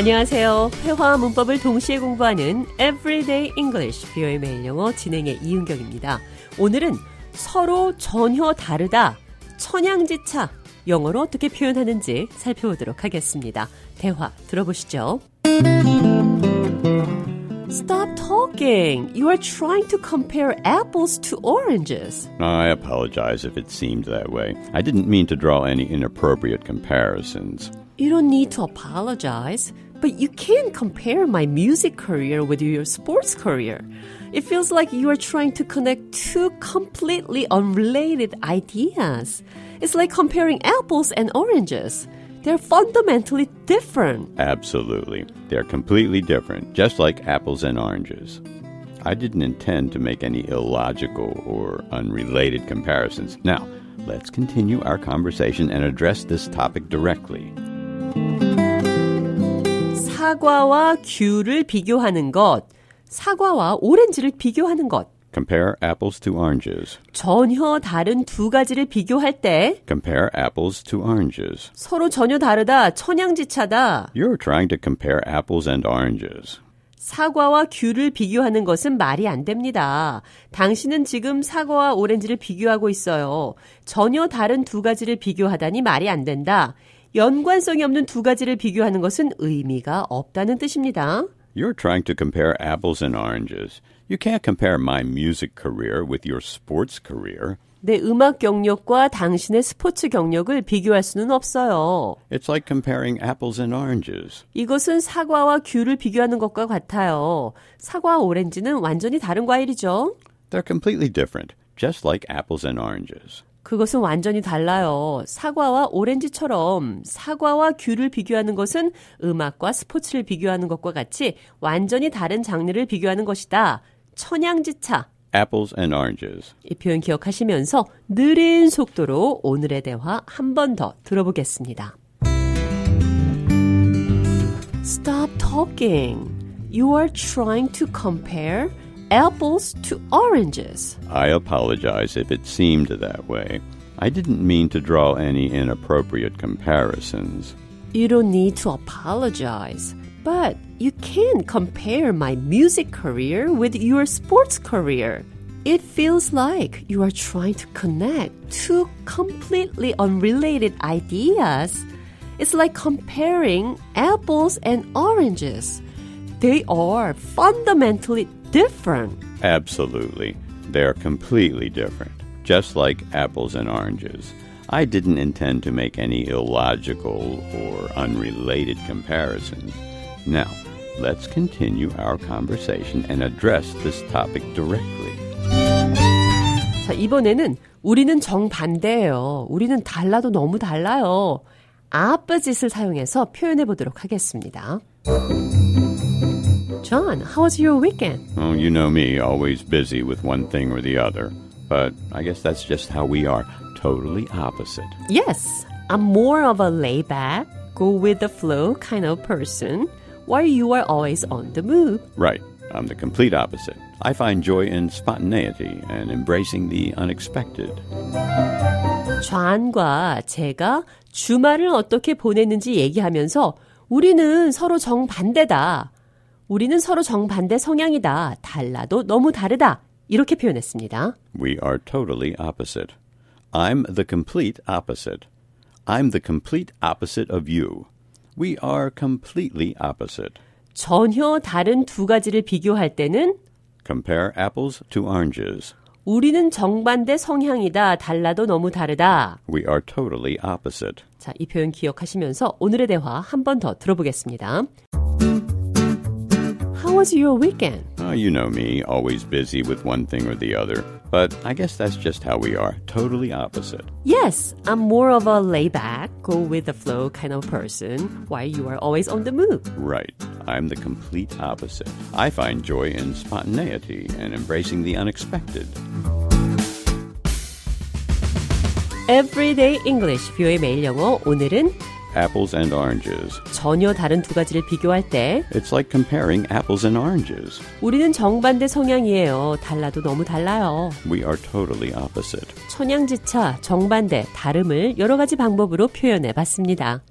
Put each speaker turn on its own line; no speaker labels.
안녕하세요. 회화와 문법을 동시에 공부하는 Everyday English 뷰의 매일 영어 진행의 이은경입니다. 오늘은 서로 전혀 다르다. 천양지차. 영어로 어떻게 표현하는지 살펴보도록 하겠습니다. 대화 들어보시죠. Stop talking. You are trying to compare apples to oranges.
I apologize if it seemed that way. I didn't mean to draw any inappropriate comparisons.
You don't need to apologize, but you can't compare my music career with your sports career. It feels like you are trying to connect two completely unrelated ideas. It's like comparing apples and oranges. They're fundamentally different.
Absolutely. They're completely different, just like apples and oranges. I didn't intend to make any illogical or unrelated comparisons. Now, let's continue our conversation and address this topic directly.
사과와 귤을 비교하는 것, 사과와 오렌지를 비교하는 것,
Compare apples to oranges.
전혀 다른 두 가지를 비교할 때
Compare apples to oranges.
서로 전혀 다르다, 천양지차다.
You're trying to compare apples and oranges.
사과와 귤을 비교하는 것은 말이 안 됩니다. 당신은 지금 사과와 오렌지를 비교하고 있어요. 전혀 다른 두 가지를 비교하다니 말이 안 된다. 연관성이 없는 두 가지를 비교하는 것은 의미가 없다는 뜻입니다.
You're trying to compare apples and oranges. You can't compare my music career with your sports career.
내 음악 경력과 당신의 스포츠 경력을 비교할 수는 없어요.
It's like comparing apples and oranges.
이것은 사과와 귤을 비교하는 것과 같아요. 사과와 오렌지는 완전히 다른 과일이죠.
They're completely different, just like apples and oranges.
그것은 완전히 달라요. 사과와 오렌지처럼 사과와 귤을 비교하는 것은 음악과 스포츠를 비교하는 것과 같이 완전히 다른 장르를 비교하는 것이다. 천양지차.
Apples and oranges.
이 표현 기억하시면서 느린 속도로 오늘의 대화 한 번 더 들어보겠습니다. Stop talking. You are trying to compare apples to oranges.
I apologize if it seemed that way. I didn't mean to draw any inappropriate comparisons.
You don't need to apologize. But you can't compare my music career with your sports career. It feels like you are trying to connect two completely unrelated ideas. It's like comparing apples and oranges. They are fundamentally different.
Absolutely. They're completely different, just like apples and oranges. I didn't intend to make any illogical or unrelated comparisons. Now, let's continue our conversation and address this topic directly.
자, 이번에는 우리는 정반대예요. 우리는 달라도 너무 달라요. opposite을 사용해서 표현해 보도록 하겠습니다. John, how was your weekend?
Oh, you know me, always busy with one thing or the other. But I guess that's just how we are, totally opposite.
Yes, I'm more of a laid back, go with the flow kind of person, while you are always on the move.
Right. I'm the complete opposite. I find joy in spontaneity and embracing the unexpected.
좌안과 제가 주말을 어떻게 보냈는지 얘기하면서 우리는 서로 정반대다. 우리는 서로 정반대 성향이다. 달라도 너무 다르다. 이렇게 표현했습니다.
We are totally opposite. I'm the complete opposite. I'm the complete opposite of you. We are completely opposite.
전혀 다른 두 가지를 비교할 때는
Compare apples to oranges.
우리는 정반대 성향이다. 달라도 너무 다르다.
We are totally opposite.
자, 이 표현 기억하시면서 오늘의 대화 한 번 더 들어보겠습니다. How was your weekend?
Oh, you know me, always busy with one thing or the other. But I guess that's just how we are, totally opposite.
Yes, I'm more of a laid back, go with the flow kind of person, while you are always on the move.
Right. I'm the complete opposite. I find joy in spontaneity and embracing the unexpected.
Everyday English, 뷰의 매일 영어. 오늘은
Apples and oranges.
전혀 다른 두 가지를 비교할 때
It's like comparing apples and oranges.
우리는 정반대 성향이에요. 달라도 너무 달라요.
We are totally opposite.
천양지차, 정반대, 다름을 여러 가지 방법으로 표현해 봤습니다.